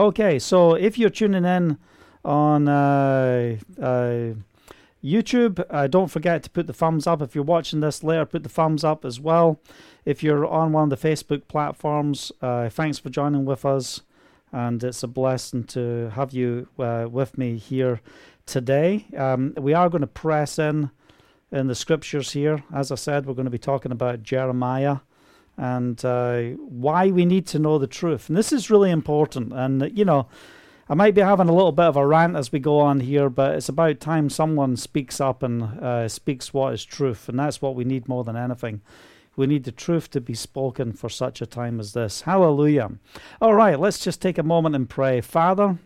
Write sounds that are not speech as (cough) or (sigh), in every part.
Okay, so if you're tuning in on uh, uh, YouTube, uh, don't forget to put the thumbs up. If you're watching this later, put the thumbs up as well. If you're on one of the Facebook platforms, uh, thanks for joining with us. And it's a blessing to have you uh, with me here today. Um, we are going to press in in the scriptures here. As I said, we're going to be talking about Jeremiah and uh, why we need to know the truth. And this is really important. And, you know, I might be having a little bit of a rant as we go on here, but it's about time someone speaks up and uh, speaks what is truth. And that's what we need more than anything. We need the truth to be spoken for such a time as this. Hallelujah. All right, let's just take a moment and pray. Father,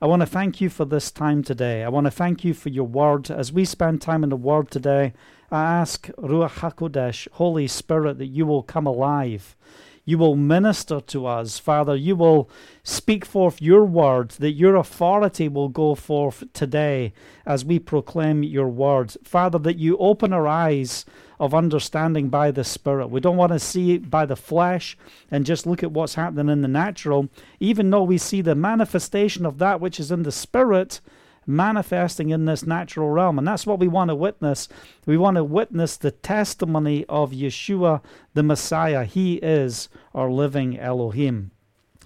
I want to thank you for this time today. I want to thank you for your word. As we spend time in the word today, I ask Ruach HaKodesh, Holy Spirit, that you will come alive you will minister to us, Father. You will speak forth your word, that your authority will go forth today as we proclaim your word. Father, that you open our eyes of understanding by the Spirit. We don't want to see it by the flesh and just look at what's happening in the natural, even though we see the manifestation of that which is in the Spirit manifesting in this natural realm. And that's what we want to witness. We want to witness the testimony of Yeshua, the Messiah. He is our living Elohim.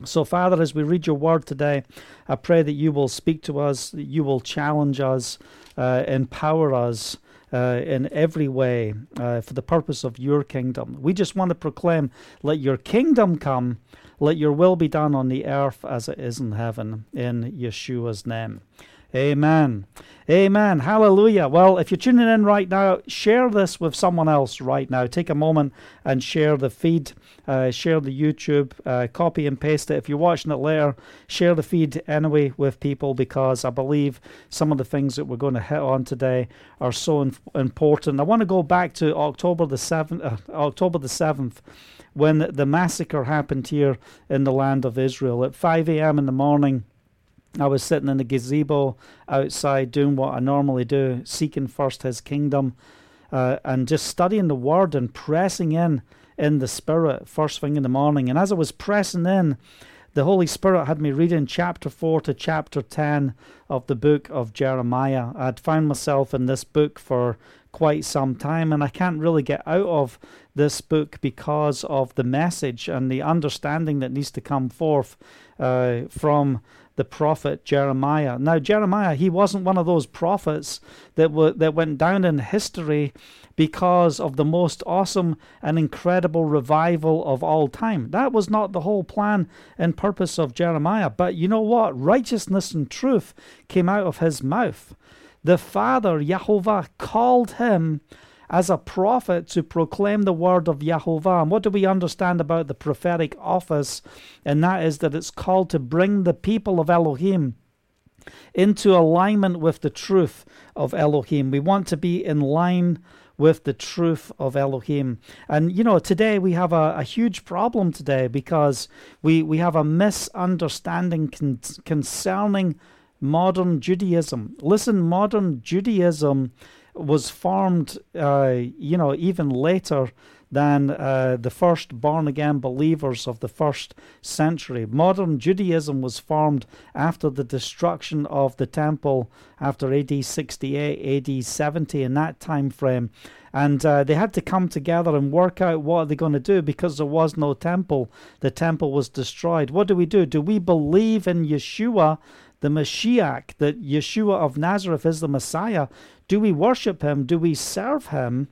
So, Father, as we read your word today, I pray that you will speak to us, that you will challenge us, uh, empower us. Uh, in every way, uh, for the purpose of your kingdom. We just want to proclaim, let your kingdom come, let your will be done on the earth as it is in heaven, in Yeshua's name. Amen. Amen. Hallelujah. Well, if you're tuning in right now, share this with someone else right now. Take a moment and share the feed, uh, share the YouTube, uh, copy and paste it. If you're watching it later, share the feed anyway with people because I believe some of the things that we're going to hit on today are so important. I want to go back to October the 7th, uh, October the 7th when the massacre happened here in the land of Israel at 5 a.m. in the morning. I was sitting in the gazebo outside doing what I normally do, seeking first His kingdom uh, and just studying the Word and pressing in in the Spirit first thing in the morning. And as I was pressing in, the Holy Spirit had me reading chapter 4 to chapter 10 of the book of Jeremiah. I'd found myself in this book for quite some time, and I can't really get out of this book because of the message and the understanding that needs to come forth uh, from the prophet Jeremiah. Now, Jeremiah, he wasn't one of those prophets that were that went down in history because of the most awesome and incredible revival of all time. That was not the whole plan and purpose of Jeremiah. But you know what? Righteousness and truth came out of his mouth. The Father, Yahovah, called him as a prophet to proclaim the word of Yahovah. And what do we understand about the prophetic office? And that is that it's called to bring the people of Elohim into alignment with the truth of Elohim. We want to be in line with the truth of Elohim. And you know, today we have a, a huge problem today because we, we have a misunderstanding con- concerning modern Judaism. Listen, modern Judaism was formed, uh, you know, even later than uh, the first born again believers of the first century. Modern Judaism was formed after the destruction of the temple after AD 68, AD 70, in that time frame. And uh, they had to come together and work out what are they going to do because there was no temple. The temple was destroyed. What do we do? Do we believe in Yeshua the Mashiach, that Yeshua of Nazareth is the Messiah, do we worship him? Do we serve him?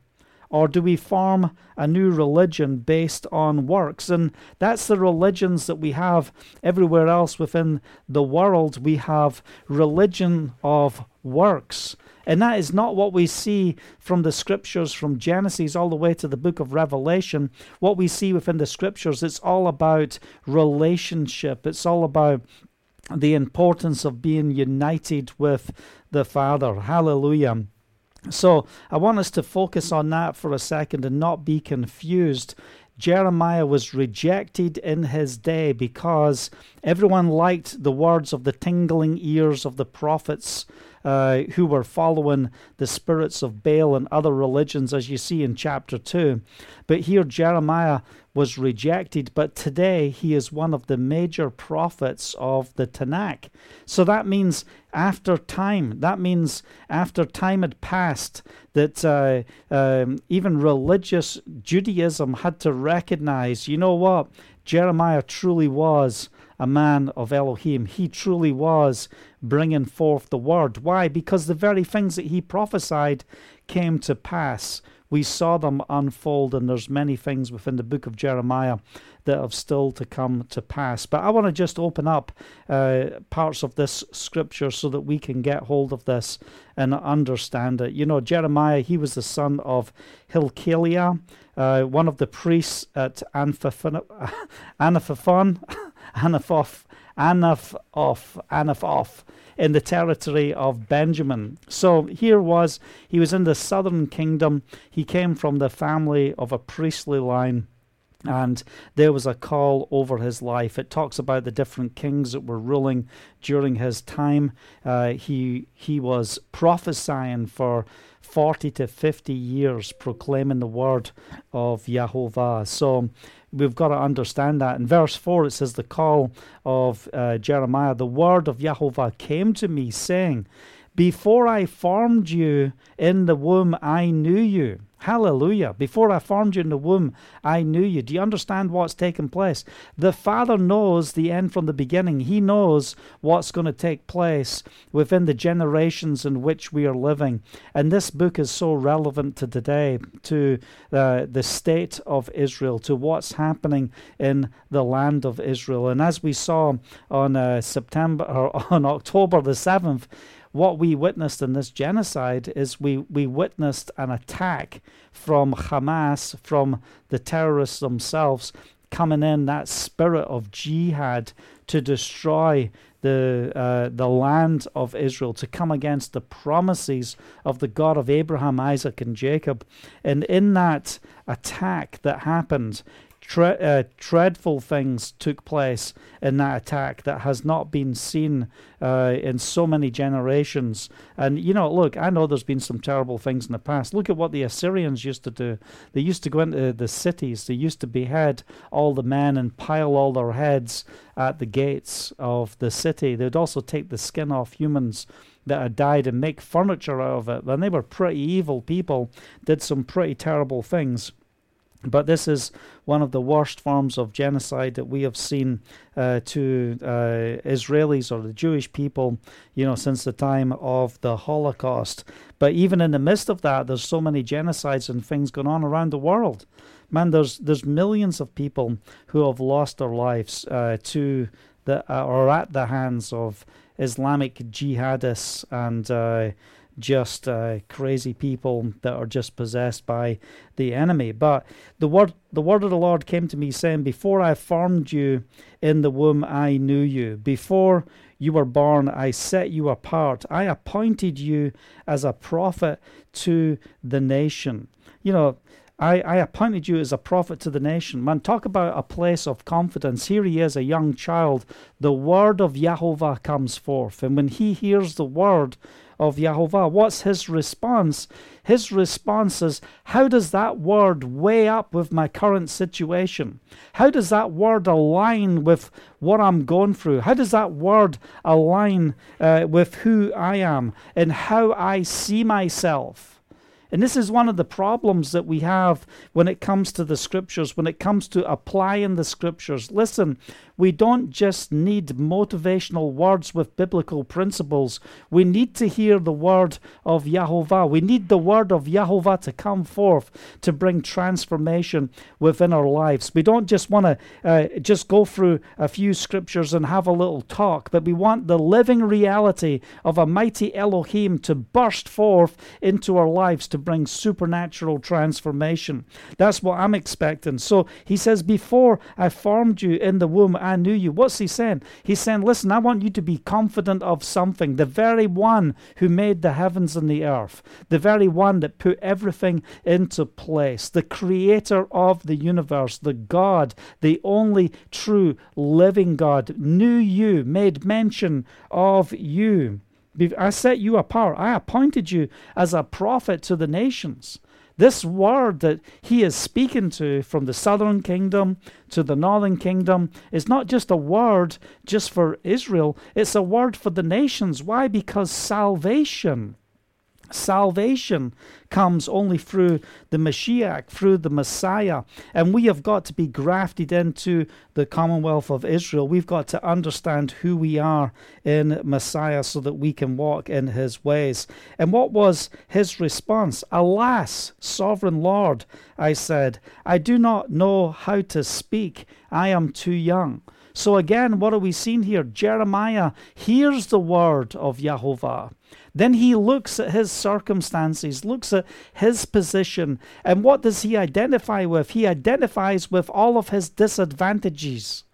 Or do we form a new religion based on works? And that's the religions that we have everywhere else within the world. We have religion of works. And that is not what we see from the scriptures from Genesis all the way to the book of Revelation. What we see within the scriptures, it's all about relationship. It's all about the importance of being united with the Father. Hallelujah. So I want us to focus on that for a second and not be confused. Jeremiah was rejected in his day because everyone liked the words of the tingling ears of the prophets uh, who were following the spirits of Baal and other religions, as you see in chapter 2. But here Jeremiah was rejected, but today he is one of the major prophets of the Tanakh. So that means after time, that means after time had passed, that uh, um, even religious Judaism had to recognize, you know what? Jeremiah truly was a man of Elohim. He truly was bringing forth the word. Why? Because the very things that he prophesied came to pass. We saw them unfold, and there's many things within the book of Jeremiah that have still to come to pass. But I want to just open up uh, parts of this scripture so that we can get hold of this and understand it. You know, Jeremiah, he was the son of Hilkiah, uh, one of the priests at Anaphaphon, (laughs) Anaphophon, (laughs) Anaphoth, Anaphoth in the territory of Benjamin. So here was, he was in the southern kingdom. He came from the family of a priestly line and there was a call over his life. It talks about the different kings that were ruling during his time. Uh, he he was prophesying for forty to fifty years, proclaiming the word of Yahovah. So we've got to understand that. In verse 4, it says, The call of uh, Jeremiah, the word of Yahovah came to me, saying, Before I formed you in the womb, I knew you. Hallelujah. Before I formed you in the womb, I knew you. Do you understand what's taking place? The Father knows the end from the beginning. He knows what's going to take place within the generations in which we are living. And this book is so relevant to today, to uh, the state of Israel, to what's happening in the land of Israel. And as we saw on uh, September or (laughs) on October the 7th, what we witnessed in this genocide is we, we witnessed an attack from Hamas, from the terrorists themselves, coming in that spirit of jihad to destroy the uh, the land of Israel, to come against the promises of the God of Abraham, Isaac, and Jacob. And in that attack that happened, Tre- uh, dreadful things took place in that attack that has not been seen uh, in so many generations. And, you know, look, I know there's been some terrible things in the past. Look at what the Assyrians used to do. They used to go into the cities, they used to behead all the men and pile all their heads at the gates of the city. They'd also take the skin off humans that had died and make furniture out of it. And they were pretty evil people, did some pretty terrible things. But this is one of the worst forms of genocide that we have seen uh, to uh, Israelis or the Jewish people, you know, since the time of the Holocaust. But even in the midst of that, there's so many genocides and things going on around the world. Man, there's there's millions of people who have lost their lives uh, to the uh, or at the hands of Islamic jihadists and uh, just uh, crazy people that are just possessed by the enemy. But the word the word of the Lord came to me saying, Before I formed you in the womb, I knew you. Before you were born, I set you apart. I appointed you as a prophet to the nation. You know, I, I appointed you as a prophet to the nation. Man, talk about a place of confidence. Here he is, a young child. The word of Yahovah comes forth. And when he hears the word of Yahovah. What's his response? His response is, How does that word weigh up with my current situation? How does that word align with what I'm going through? How does that word align uh, with who I am and how I see myself? And this is one of the problems that we have when it comes to the scriptures, when it comes to applying the scriptures. Listen, we don't just need motivational words with biblical principles. We need to hear the word of Yahovah. We need the word of Yahovah to come forth to bring transformation within our lives. We don't just want to uh, just go through a few scriptures and have a little talk, but we want the living reality of a mighty Elohim to burst forth into our lives to bring supernatural transformation. That's what I'm expecting. So he says, Before I formed you in the womb, I knew you. What's he saying? He's saying, Listen, I want you to be confident of something. The very one who made the heavens and the earth, the very one that put everything into place, the creator of the universe, the God, the only true living God, knew you, made mention of you. I set you apart. I appointed you as a prophet to the nations. This word that he is speaking to from the southern kingdom to the northern kingdom is not just a word just for Israel, it's a word for the nations. Why? Because salvation Salvation comes only through the Mashiach, through the Messiah. And we have got to be grafted into the Commonwealth of Israel. We've got to understand who we are in Messiah so that we can walk in his ways. And what was his response? Alas, sovereign Lord, I said, I do not know how to speak. I am too young. So again, what are we seeing here? Jeremiah hears the word of Yahovah. Then he looks at his circumstances, looks at his position, and what does he identify with? He identifies with all of his disadvantages.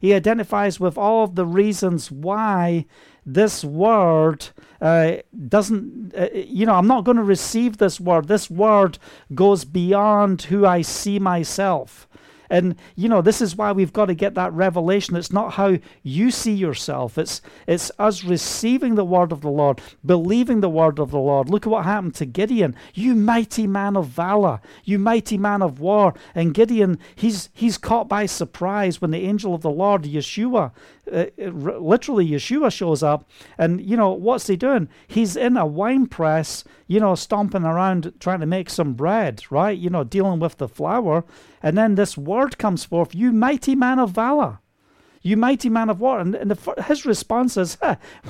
He identifies with all of the reasons why this word uh, doesn't, uh, you know, I'm not going to receive this word. This word goes beyond who I see myself. And you know, this is why we've got to get that revelation. It's not how you see yourself. It's it's us receiving the word of the Lord, believing the word of the Lord. Look at what happened to Gideon. You mighty man of valor, you mighty man of war. And Gideon, he's he's caught by surprise when the angel of the Lord, Yeshua, uh, literally Yeshua shows up, and you know what's he doing? He's in a wine press, you know, stomping around trying to make some bread, right? You know, dealing with the flour, and then this word comes forth: "You mighty man of valor." You mighty man of war. And, and the, his response is,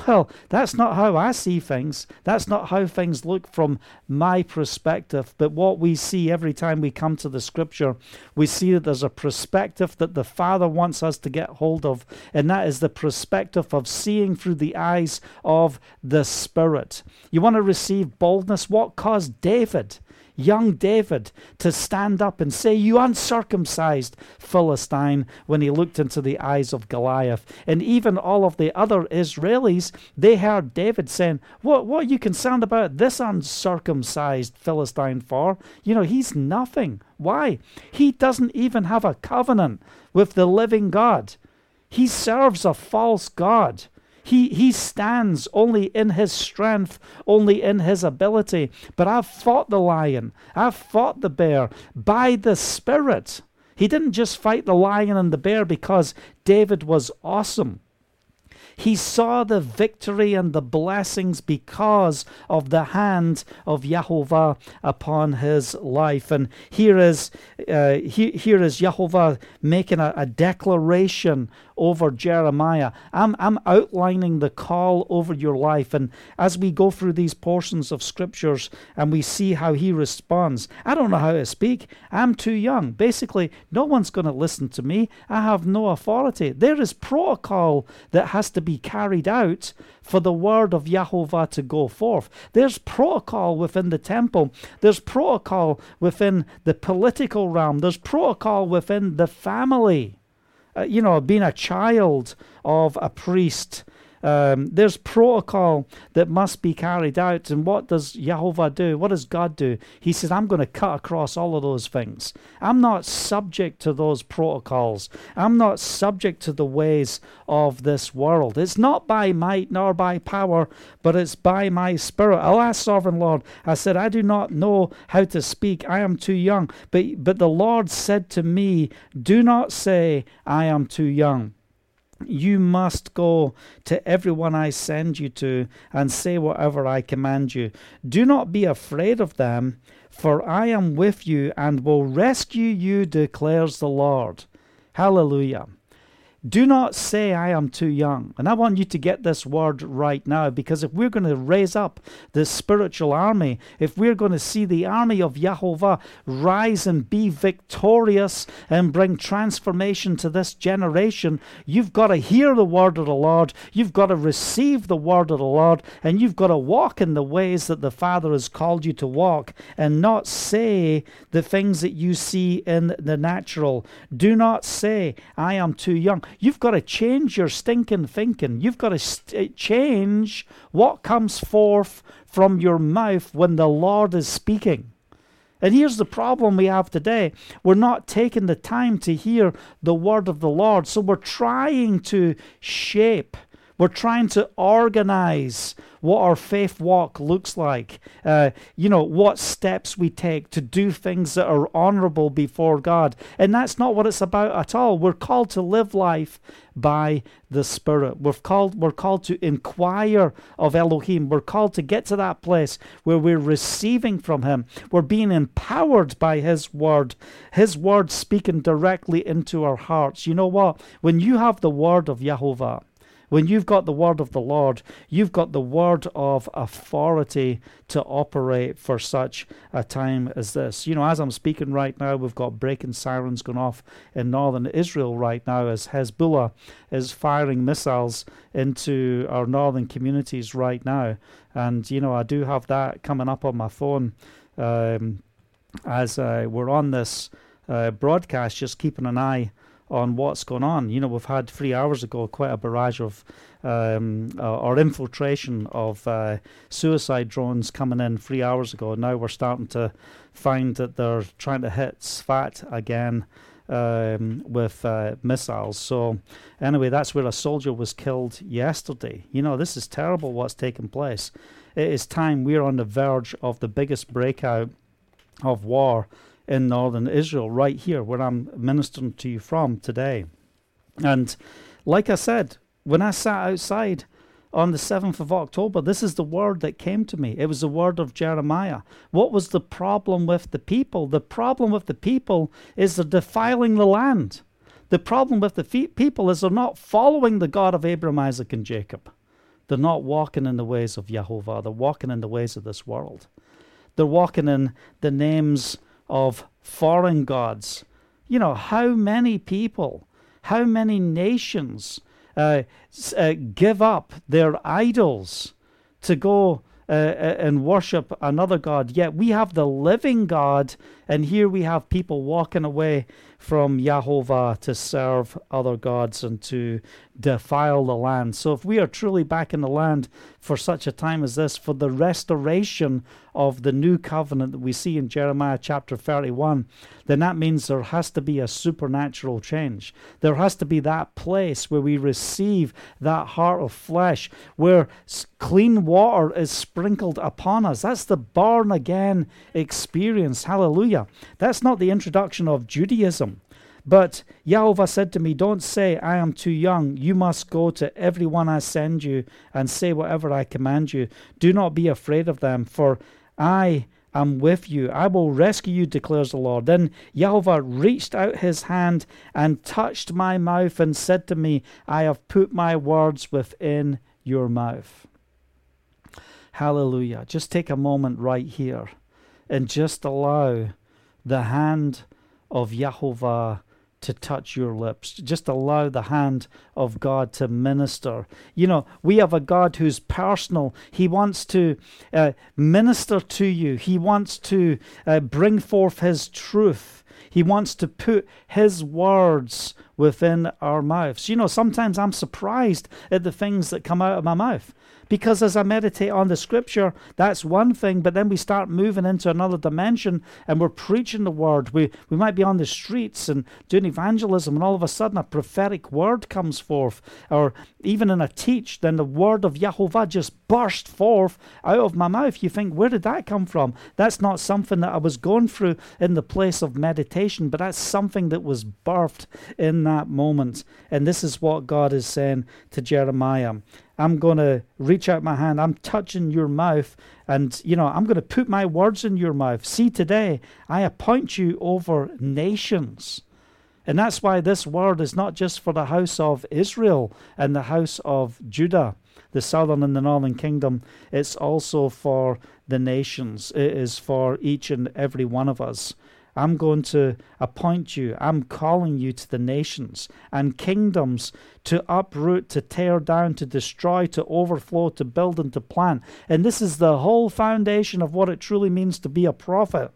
Well, that's not how I see things. That's not how things look from my perspective. But what we see every time we come to the scripture, we see that there's a perspective that the Father wants us to get hold of. And that is the perspective of seeing through the eyes of the Spirit. You want to receive boldness? What caused David? Young David to stand up and say, You uncircumcised Philistine, when he looked into the eyes of Goliath. And even all of the other Israelis, they heard David saying, What, what are you concerned about this uncircumcised Philistine for? You know, he's nothing. Why? He doesn't even have a covenant with the living God. He serves a false God. He, he stands only in his strength, only in his ability. But I've fought the lion, I've fought the bear by the Spirit. He didn't just fight the lion and the bear because David was awesome. He saw the victory and the blessings because of the hand of Yahovah upon his life. And here is, uh, he, here is Yahovah making a, a declaration over Jeremiah. I'm, I'm outlining the call over your life. And as we go through these portions of scriptures and we see how he responds, I don't know how to speak. I'm too young. Basically, no one's going to listen to me. I have no authority. There is protocol that has to be carried out for the word of Yahovah to go forth. There's protocol within the temple, there's protocol within the political realm, there's protocol within the family uh, you know, being a child of a priest um, there's protocol that must be carried out. And what does Jehovah do? What does God do? He says, I'm going to cut across all of those things. I'm not subject to those protocols. I'm not subject to the ways of this world. It's not by might nor by power, but it's by my spirit. Alas, sovereign Lord, I said, I do not know how to speak. I am too young. But, but the Lord said to me, Do not say, I am too young you must go to everyone I send you to and say whatever I command you. Do not be afraid of them, for I am with you and will rescue you, declares the Lord. Hallelujah. Do not say, I am too young. And I want you to get this word right now because if we're going to raise up the spiritual army, if we're going to see the army of Yahovah rise and be victorious and bring transformation to this generation, you've got to hear the word of the Lord. You've got to receive the word of the Lord. And you've got to walk in the ways that the Father has called you to walk and not say the things that you see in the natural. Do not say, I am too young. You've got to change your stinking thinking. You've got to st- eh, change what comes forth from your mouth when the Lord is speaking. And here's the problem we have today. We're not taking the time to hear the word of the Lord. So we're trying to shape We're trying to organize what our faith walk looks like, uh, you know, what steps we take to do things that are honorable before God. And that's not what it's about at all. We're called to live life by the Spirit. We're called, we're called to inquire of Elohim. We're called to get to that place where we're receiving from Him. We're being empowered by His Word, His Word speaking directly into our hearts. You know what? When you have the Word of Yahovah, when you've got the word of the Lord, you've got the word of authority to operate for such a time as this. You know, as I'm speaking right now, we've got breaking sirens going off in northern Israel right now as Hezbollah is firing missiles into our northern communities right now. And, you know, I do have that coming up on my phone um, as uh, we're on this uh, broadcast, just keeping an eye on what's going on. You know, we've had three hours ago quite a barrage of um, uh, or infiltration of uh, suicide drones coming in three hours ago. Now we're starting to find that they're trying to hit Sfat again. Um, with uh, missiles. So, anyway, that's where a soldier was killed yesterday. You know, this is terrible what's taken place. It is time we're on the verge of the biggest breakout of war in northern Israel, right here where I'm ministering to you from today. And like I said, when I sat outside on the 7th of October, this is the word that came to me. It was the word of Jeremiah. What was the problem with the people? The problem with the people is they're defiling the land. The problem with the fe- people is they're not following the God of Abraham, Isaac, and Jacob. They're not walking in the ways of Jehovah. They're walking in the ways of this world. They're walking in the names of foreign gods. You know, how many people, how many nations uh, uh, give up their idols to go uh, uh, and worship another God? Yet we have the living God, and here we have people walking away from Yahovah to serve other gods and to defile the land. So, if we are truly back in the land for such a time as this, for the restoration of the new covenant that we see in Jeremiah chapter 31, then that means there has to be a supernatural change. There has to be that place where we receive that heart of flesh, where clean water is sprinkled upon us. That's the born again experience. Hallelujah. That's not the introduction of Judaism. But Yahovah said to me, Don't say, I am too young. You must go to everyone I send you and say whatever I command you. Do not be afraid of them, for I am with you. I will rescue you, declares the Lord. Then Yahovah reached out his hand and touched my mouth and said to me, I have put my words within your mouth. Hallelujah. Just take a moment right here and just allow the hand of Yahovah to touch your lips. Just allow the hand of God to minister. You know, we have a God who's personal. He wants to uh, minister to you, He wants to uh, bring forth His truth. He wants to put His words within our mouths. You know, sometimes I'm surprised at the things that come out of my mouth. Because as I meditate on the scripture, that's one thing, but then we start moving into another dimension and we're preaching the word. We, we might be on the streets and doing evangelism, and all of a sudden a prophetic word comes forth. Or even in a teach, then the word of Yahovah just burst forth out of my mouth. You think, where did that come from? That's not something that I was going through in the place of meditation, but that's something that was birthed in that moment. And this is what God is saying to Jeremiah. I'm going to reach out my hand. I'm touching your mouth. And, you know, I'm going to put my words in your mouth. See, today I appoint you over nations. And that's why this word is not just for the house of Israel and the house of Judah, the southern and the northern kingdom. It's also for the nations. It is for each and every one of us. I'm going to appoint you. I'm calling you to the nations and kingdoms to uproot, to tear down, to destroy, to overflow, to build, and to plant. And this is the whole foundation of what it truly means to be a prophet.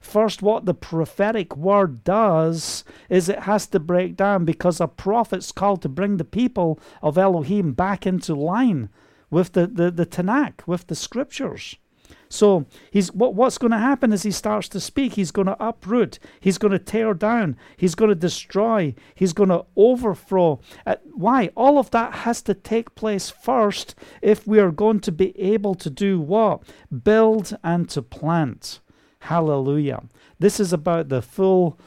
First, what the prophetic word does is it has to break down because a prophet's called to bring the people of Elohim back into line with the, the, the Tanakh, with the scriptures. So he's what, what's going to happen as he starts to speak. He's going to uproot. He's going to tear down. He's going to destroy. He's going to overthrow. Uh, why? All of that has to take place first if we are going to be able to do what? Build and to plant. Hallelujah. This is about the full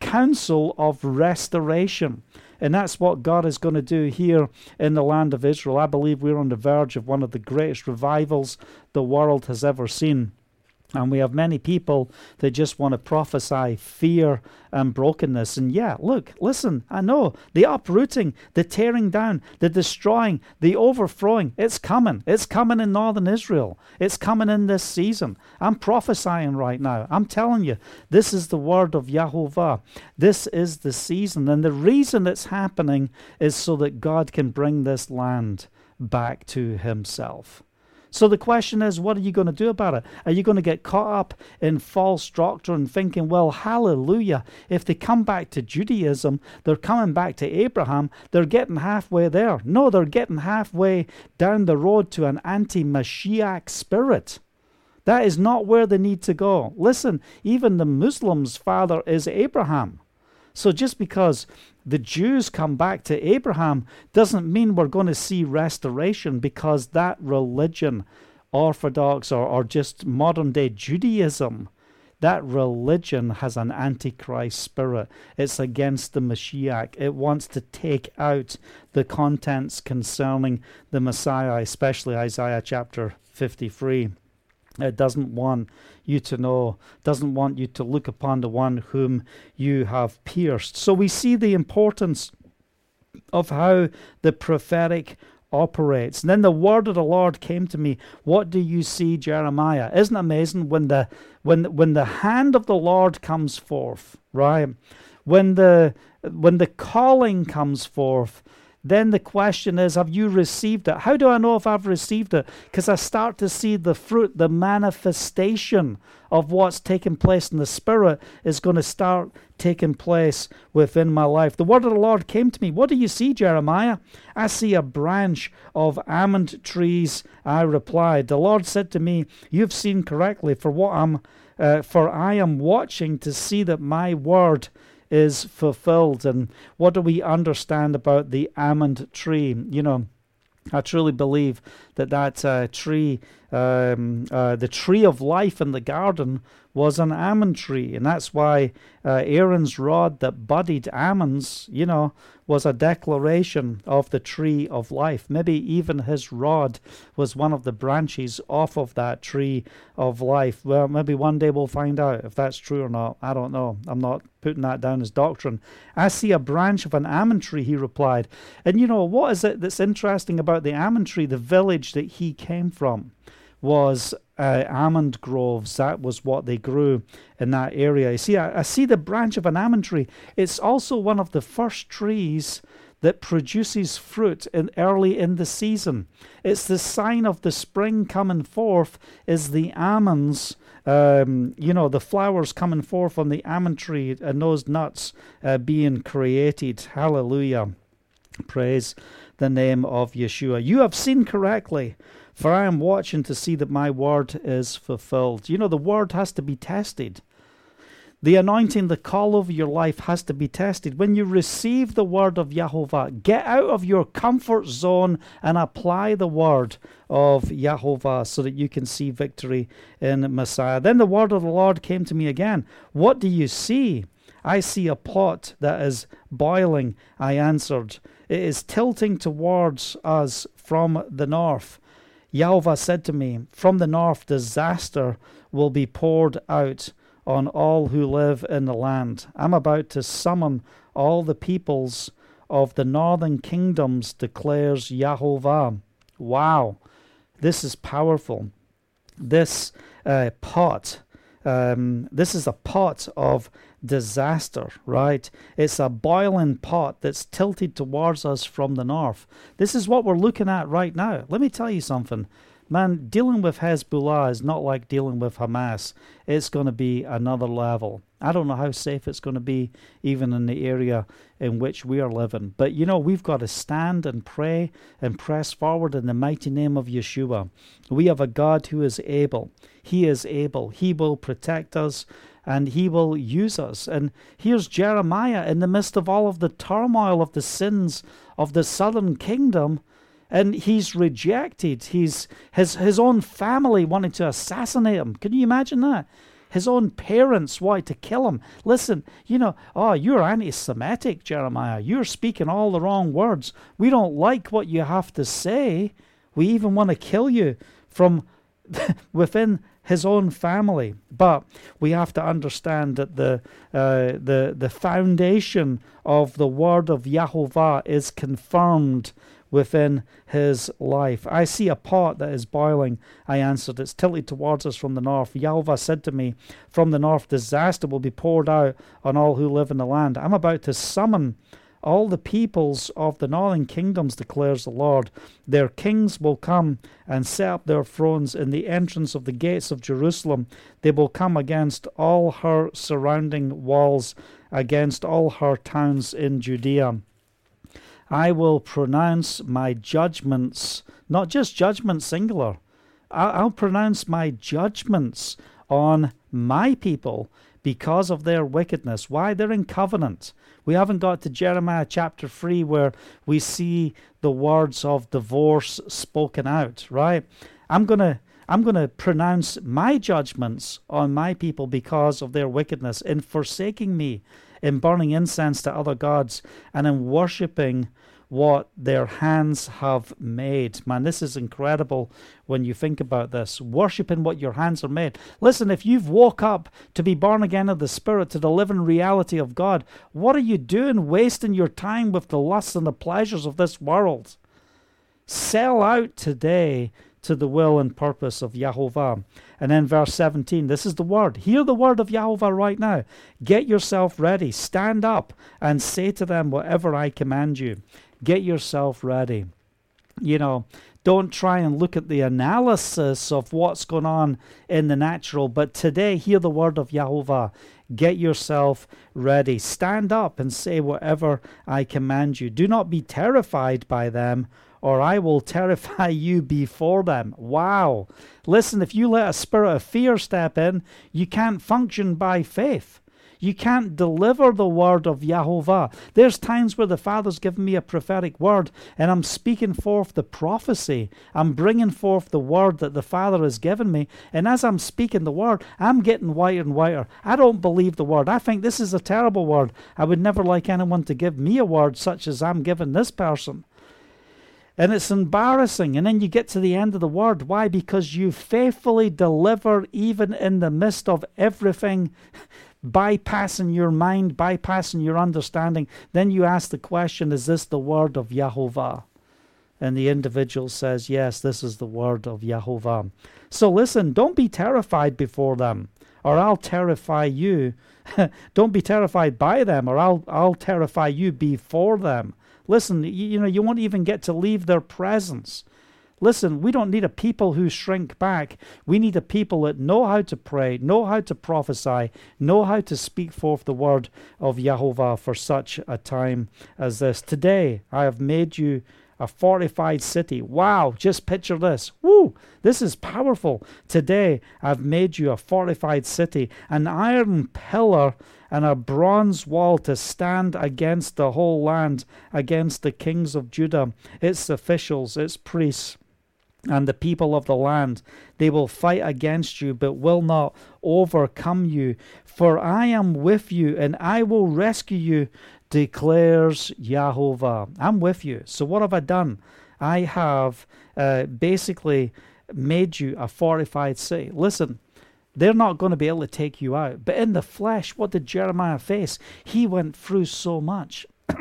counsel of restoration. And that's what God is going to do here in the land of Israel. I believe we're on the verge of one of the greatest revivals the world has ever seen. And we have many people that just want to prophesy fear and brokenness. And yeah, look, listen, I know the uprooting, the tearing down, the destroying, the overthrowing, it's coming. It's coming in northern Israel. It's coming in this season. I'm prophesying right now. I'm telling you, this is the word of Yahovah. This is the season. And the reason it's happening is so that God can bring this land back to himself. So the question is, what are you going to do about it? Are you going to get caught up in false doctrine, and thinking, well, hallelujah, if they come back to Judaism, they're coming back to Abraham, they're getting halfway there. No, they're getting halfway down the road to an anti Mashiach spirit. That is not where they need to go. Listen, even the Muslims' father is Abraham. So just because the Jews come back to Abraham doesn't mean we're going to see restoration because that religion, Orthodox or, or just modern day Judaism, that religion has an antichrist spirit. It's against the Mashiach. It wants to take out the contents concerning the Messiah, especially Isaiah chapter 53. It doesn't want you to know, doesn't want you to look upon the one whom you have pierced. So we see the importance of how the prophetic operates. And then the word of the Lord came to me. What do you see, Jeremiah? Isn't it amazing when the when when the hand of the Lord comes forth, right? When the when the calling comes forth, then the question is, have you received it? How do I know if I've received it? Because I start to see the fruit, the manifestation of what's taking place in the Spirit is going to start taking place within my life. The word of the Lord came to me. What do you see, Jeremiah? I see a branch of almond trees. I replied. The Lord said to me, You've seen correctly, for what I'm uh, for I am watching to see that my word is fulfilled. And what do we understand about the almond tree? You know, I truly believe that that uh, tree, um, uh, the tree of life in the garden, was an almond tree, and that's why uh, Aaron's rod that budded almonds, you know, was a declaration of the tree of life. Maybe even his rod was one of the branches off of that tree of life. Well, maybe one day we'll find out if that's true or not. I don't know. I'm not putting that down as doctrine. I see a branch of an almond tree, he replied. And you know, what is it that's interesting about the almond tree, the village that he came from? was uh, almond groves. That was what they grew in that area. You see, I, I see the branch of an almond tree. It's also one of the first trees that produces fruit in early in the season. It's the sign of the spring coming forth is the almonds, um, you know, the flowers coming forth on the almond tree and those nuts uh, being created. Hallelujah. Praise the name of Yeshua. You have seen correctly. For I am watching to see that my word is fulfilled. You know, the word has to be tested. The anointing, the call over your life has to be tested. When you receive the word of Yahovah, get out of your comfort zone and apply the word of Yahovah so that you can see victory in Messiah. Then the word of the Lord came to me again. What do you see? I see a pot that is boiling, I answered. It is tilting towards us from the north. Yahweh said to me, From the north disaster will be poured out on all who live in the land. I'm about to summon all the peoples of the northern kingdoms, declares Yahovah. Wow, this is powerful. This uh, pot, um, this is a pot of disaster, right? It's a boiling pot that's tilted towards us from the north. This is what we're looking at right now. Let me tell you something. Man, dealing with Hezbollah is not like dealing with Hamas. It's going to be another level. I don't know how safe it's going to be, even in the area in which we are living. But you know, we've got to stand and pray and press forward in the mighty name of Yeshua. We have a God who is able. He is able. He will protect us and he will use us. And here's Jeremiah in the midst of all of the turmoil of the sins of the southern kingdom. And he's rejected. He's his his own family wanted to assassinate him. Can you imagine that? His own parents wanted to kill him. Listen, you know, oh, you're anti Semitic, Jeremiah. You're speaking all the wrong words. We don't like what you have to say. We even want to kill you from (laughs) within his own family. But we have to understand that the uh, the the foundation of the word of Yahovah is confirmed within his life. I see a pot that is boiling, I answered. It's tilted towards us from the north. Yahovah said to me, From the north, disaster will be poured out on all who live in the land. I'm about to summon all the peoples of the northern kingdoms, declares the Lord. Their kings will come and set up their thrones in the entrance of the gates of Jerusalem. They will come against all her surrounding walls, against all her towns in Judea. I will pronounce my judgments, not just judgment singular. I'll pronounce my judgments on my people because of their wickedness. Why? They're in covenant. We haven't got to Jeremiah chapter 3 where we see the words of divorce spoken out, right? I'm going to I'm going to pronounce my judgments on my people because of their wickedness in forsaking me, in burning incense to other gods, and in worshipping what their hands have made. Man, this is incredible when you think about this. Worshipping what your hands are made. Listen, if you've woke up to be born again of the Spirit, to the living reality of God, what are you doing wasting your time with the lusts and the pleasures of this world? Sell out today to the will and purpose of Yahovah. And then verse 17, this is the word. Hear the word of Yahovah right now. Get yourself ready. Stand up and say to them whatever I command you. Get yourself ready. You know, don't try and look at the analysis of what's going on in the natural, but today hear the word of Yahovah. Get yourself ready. Stand up and say whatever I command you. Do not be terrified by them, or I will terrify (laughs) you before them. Wow. Listen, if you let a spirit of fear step in, you can't function by faith. You can't deliver the word of Yahovah. There's times where the Father's given me a prophetic word and I'm speaking forth the prophecy. I'm bringing forth the word that the Father has given me. And as I'm speaking the word, I'm getting whiter and whiter. I don't believe the word. I think this is a terrible word. I would never like anyone to give me a word such as I'm giving this person. And it's embarrassing. And then you get to the end of the word. Why? Because you faithfully deliver even in the midst of everything bypassing your mind, bypassing your understanding. Then you ask the question, is this the word of Yahovah? And the individual says, yes, this is the word of Yahovah. So listen, don't be terrified before them, or I'll terrify you. (laughs) don't be terrified by them, or I'll, I'll terrify you before them. Listen, you, you know, you won't even get to leave their presence. Listen, we don't need a people who shrink back. We need a people that know how to pray, know how to prophesy, know how to speak forth the word of Yahovah for such a time as this. Today, I have made you a fortified city. Wow, just picture this. Woo, this is powerful. Today, I've made you a fortified city, an iron pillar and a bronze wall to stand against the whole land, against the kings of Judah, its officials, its priests and the people of the land. They will fight against you, but will not overcome you. For I am with you, and I will rescue you, declares Yahovah. I'm with you. So, what have I done? I have uh, basically made you a fortified city. Listen, they're not going to be able to take you out. But in the flesh, what did Jeremiah face? He went through so much. (clears throat)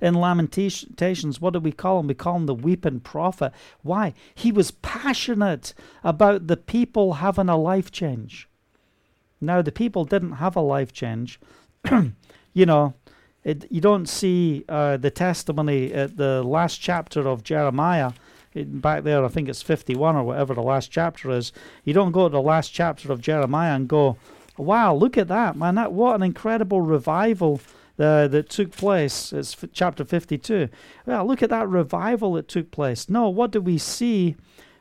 In Lamentations, what do we call him? We call him the weeping prophet. Why? He was passionate about the people having a life change. Now, the people didn't have a life change. (clears throat) you know, it, you don't see uh, the testimony at the last chapter of Jeremiah. It, back there, I think it's 51 or whatever the last chapter is. You don't go to the last chapter of Jeremiah and go, Wow, look at that, man. That, what an incredible revival uh, that took place. It's f- chapter 52. Well, look at that revival that took place. No, what do we see?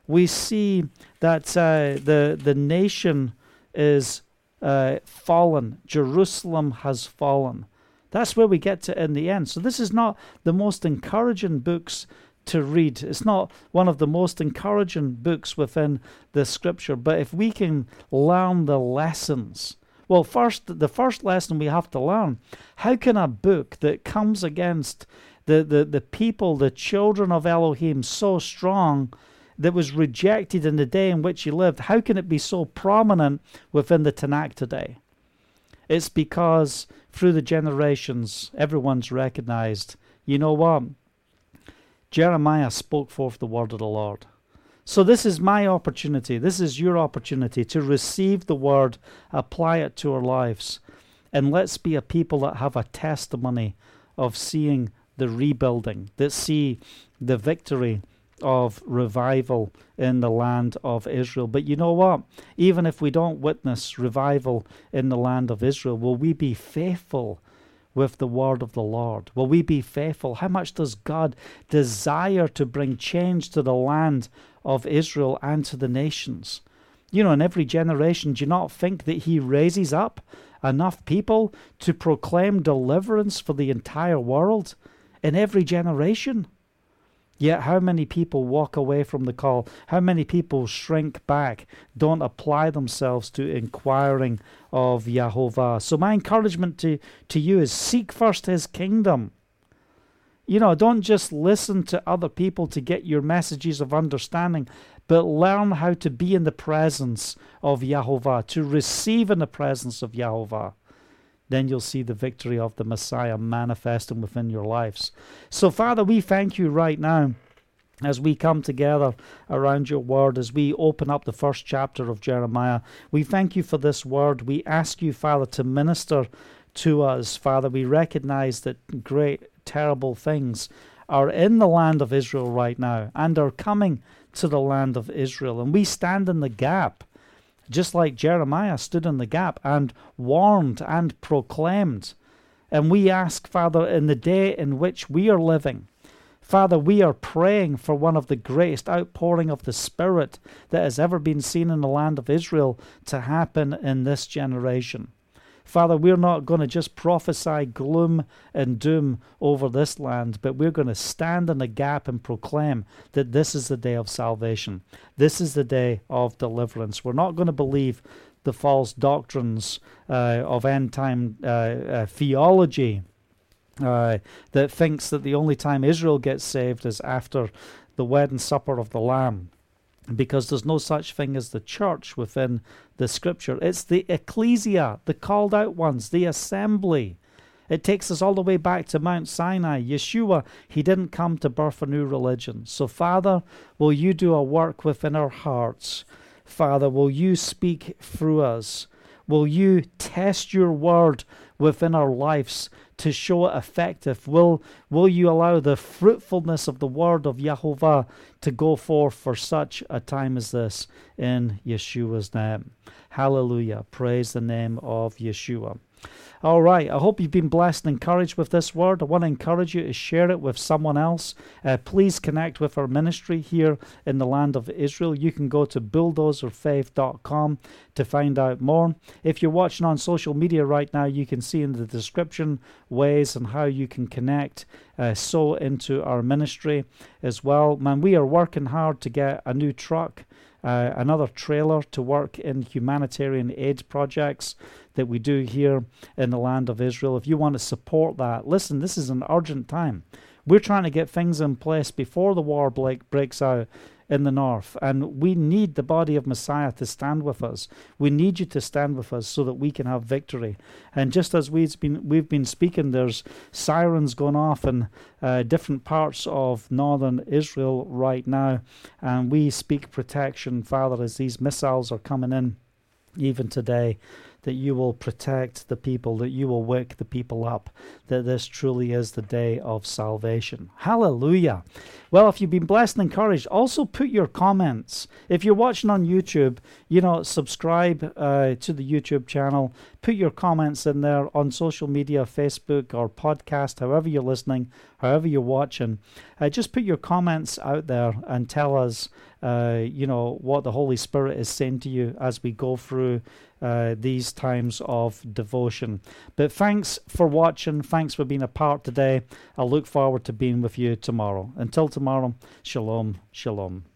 We see that uh, the, the nation is uh, fallen, Jerusalem has fallen. That's where we get to in the end. So, this is not the most encouraging books to read. It's not one of the most encouraging books within the scripture, but if we can learn the lessons, well, first, the first lesson we have to learn how can a book that comes against the, the, the people, the children of Elohim, so strong, that was rejected in the day in which he lived, how can it be so prominent within the Tanakh today? It's because through the generations, everyone's recognized, you know what? Jeremiah spoke forth the word of the Lord. So, this is my opportunity. This is your opportunity to receive the word, apply it to our lives, and let's be a people that have a testimony of seeing the rebuilding, that see the victory of revival in the land of Israel. But you know what? Even if we don't witness revival in the land of Israel, will we be faithful with the word of the Lord? Will we be faithful? How much does God desire to bring change to the land of Israel and to the nations? You know, in every generation, do you not think that He raises up enough people to proclaim deliverance for the entire world in every generation? Yet, how many people walk away from the call? How many people shrink back, don't apply themselves to inquiring of Yahovah? So, my encouragement to, to you is seek first his kingdom. You know, don't just listen to other people to get your messages of understanding, but learn how to be in the presence of Yahovah, to receive in the presence of Yahovah then you'll see the victory of the Messiah manifesting within your lives. So, Father, we thank you right now as we come together around your word, as we open up the first chapter of Jeremiah. We thank you for this word. We ask you, Father, to minister to us. Father, we recognize that great, terrible things are in the land of Israel right now and are coming to the land of Israel. And we stand in the gap just like Jeremiah stood in the gap and warned and proclaimed. And we ask, Father, in the day in which we are living, Father, we are praying for one of the greatest outpouring of the Spirit that has ever been seen in the land of Israel to happen in this generation. Father, we're not going to just prophesy gloom and doom over this land, but we're going to stand in the gap and proclaim that this is the day of salvation. This is the day of deliverance. We're not going to believe the false doctrines uh, of end time uh, uh, theology uh, that thinks that the only time Israel gets saved is after the wedding supper of the Lamb because there's no such thing as the church within the scripture. It's the ecclesia, the called out ones, the assembly. It takes us all the way back to Mount Sinai. Yeshua, he didn't come to birth a new religion. So, Father, will you do a work within our hearts? Father, will you speak through us? Will you test your word within our lives to show it effective? Will, will you allow the fruitfulness of the word of Yahovah to go forth for such a time as this in Yeshua's name? Hallelujah. Praise the name of Yeshua. All right. I hope you've been blessed and encouraged with this word. I want to encourage you to share it with someone else. Uh, please connect with our ministry here in the land of Israel. You can go to bulldozerfaith.com to find out more. If you're watching on social media right now, you can see in the description ways and how you can connect uh, so into our ministry as well. Man, we are working hard to get a new truck. Uh, another trailer to work in humanitarian aid projects that we do here in the land of Israel. If you want to support that, listen, this is an urgent time. We're trying to get things in place before the war breaks out in the north. And we need the body of Messiah to stand with us. We need you to stand with us so that we can have victory. And just as we've been we've been speaking, there's sirens going off in uh, different parts of northern Israel right now, and we speak protection, Father, as these missiles are coming in, even today that you will protect the people, that you will wake the people up, that this truly is the day of salvation. Hallelujah. Well, if you've been blessed and encouraged, also put your comments. If you're watching on YouTube, you know, subscribe uh, to the YouTube channel. Put your comments in there on social media, Facebook or podcast, however you're listening, however you're watching. Uh, just put your comments out there and tell us, uh, you know, what the Holy Spirit is saying to you as we go through uh, these times of devotion. But thanks for watching. Thanks for being a part today. I look forward to being with you tomorrow. Until tomorrow, shalom, shalom.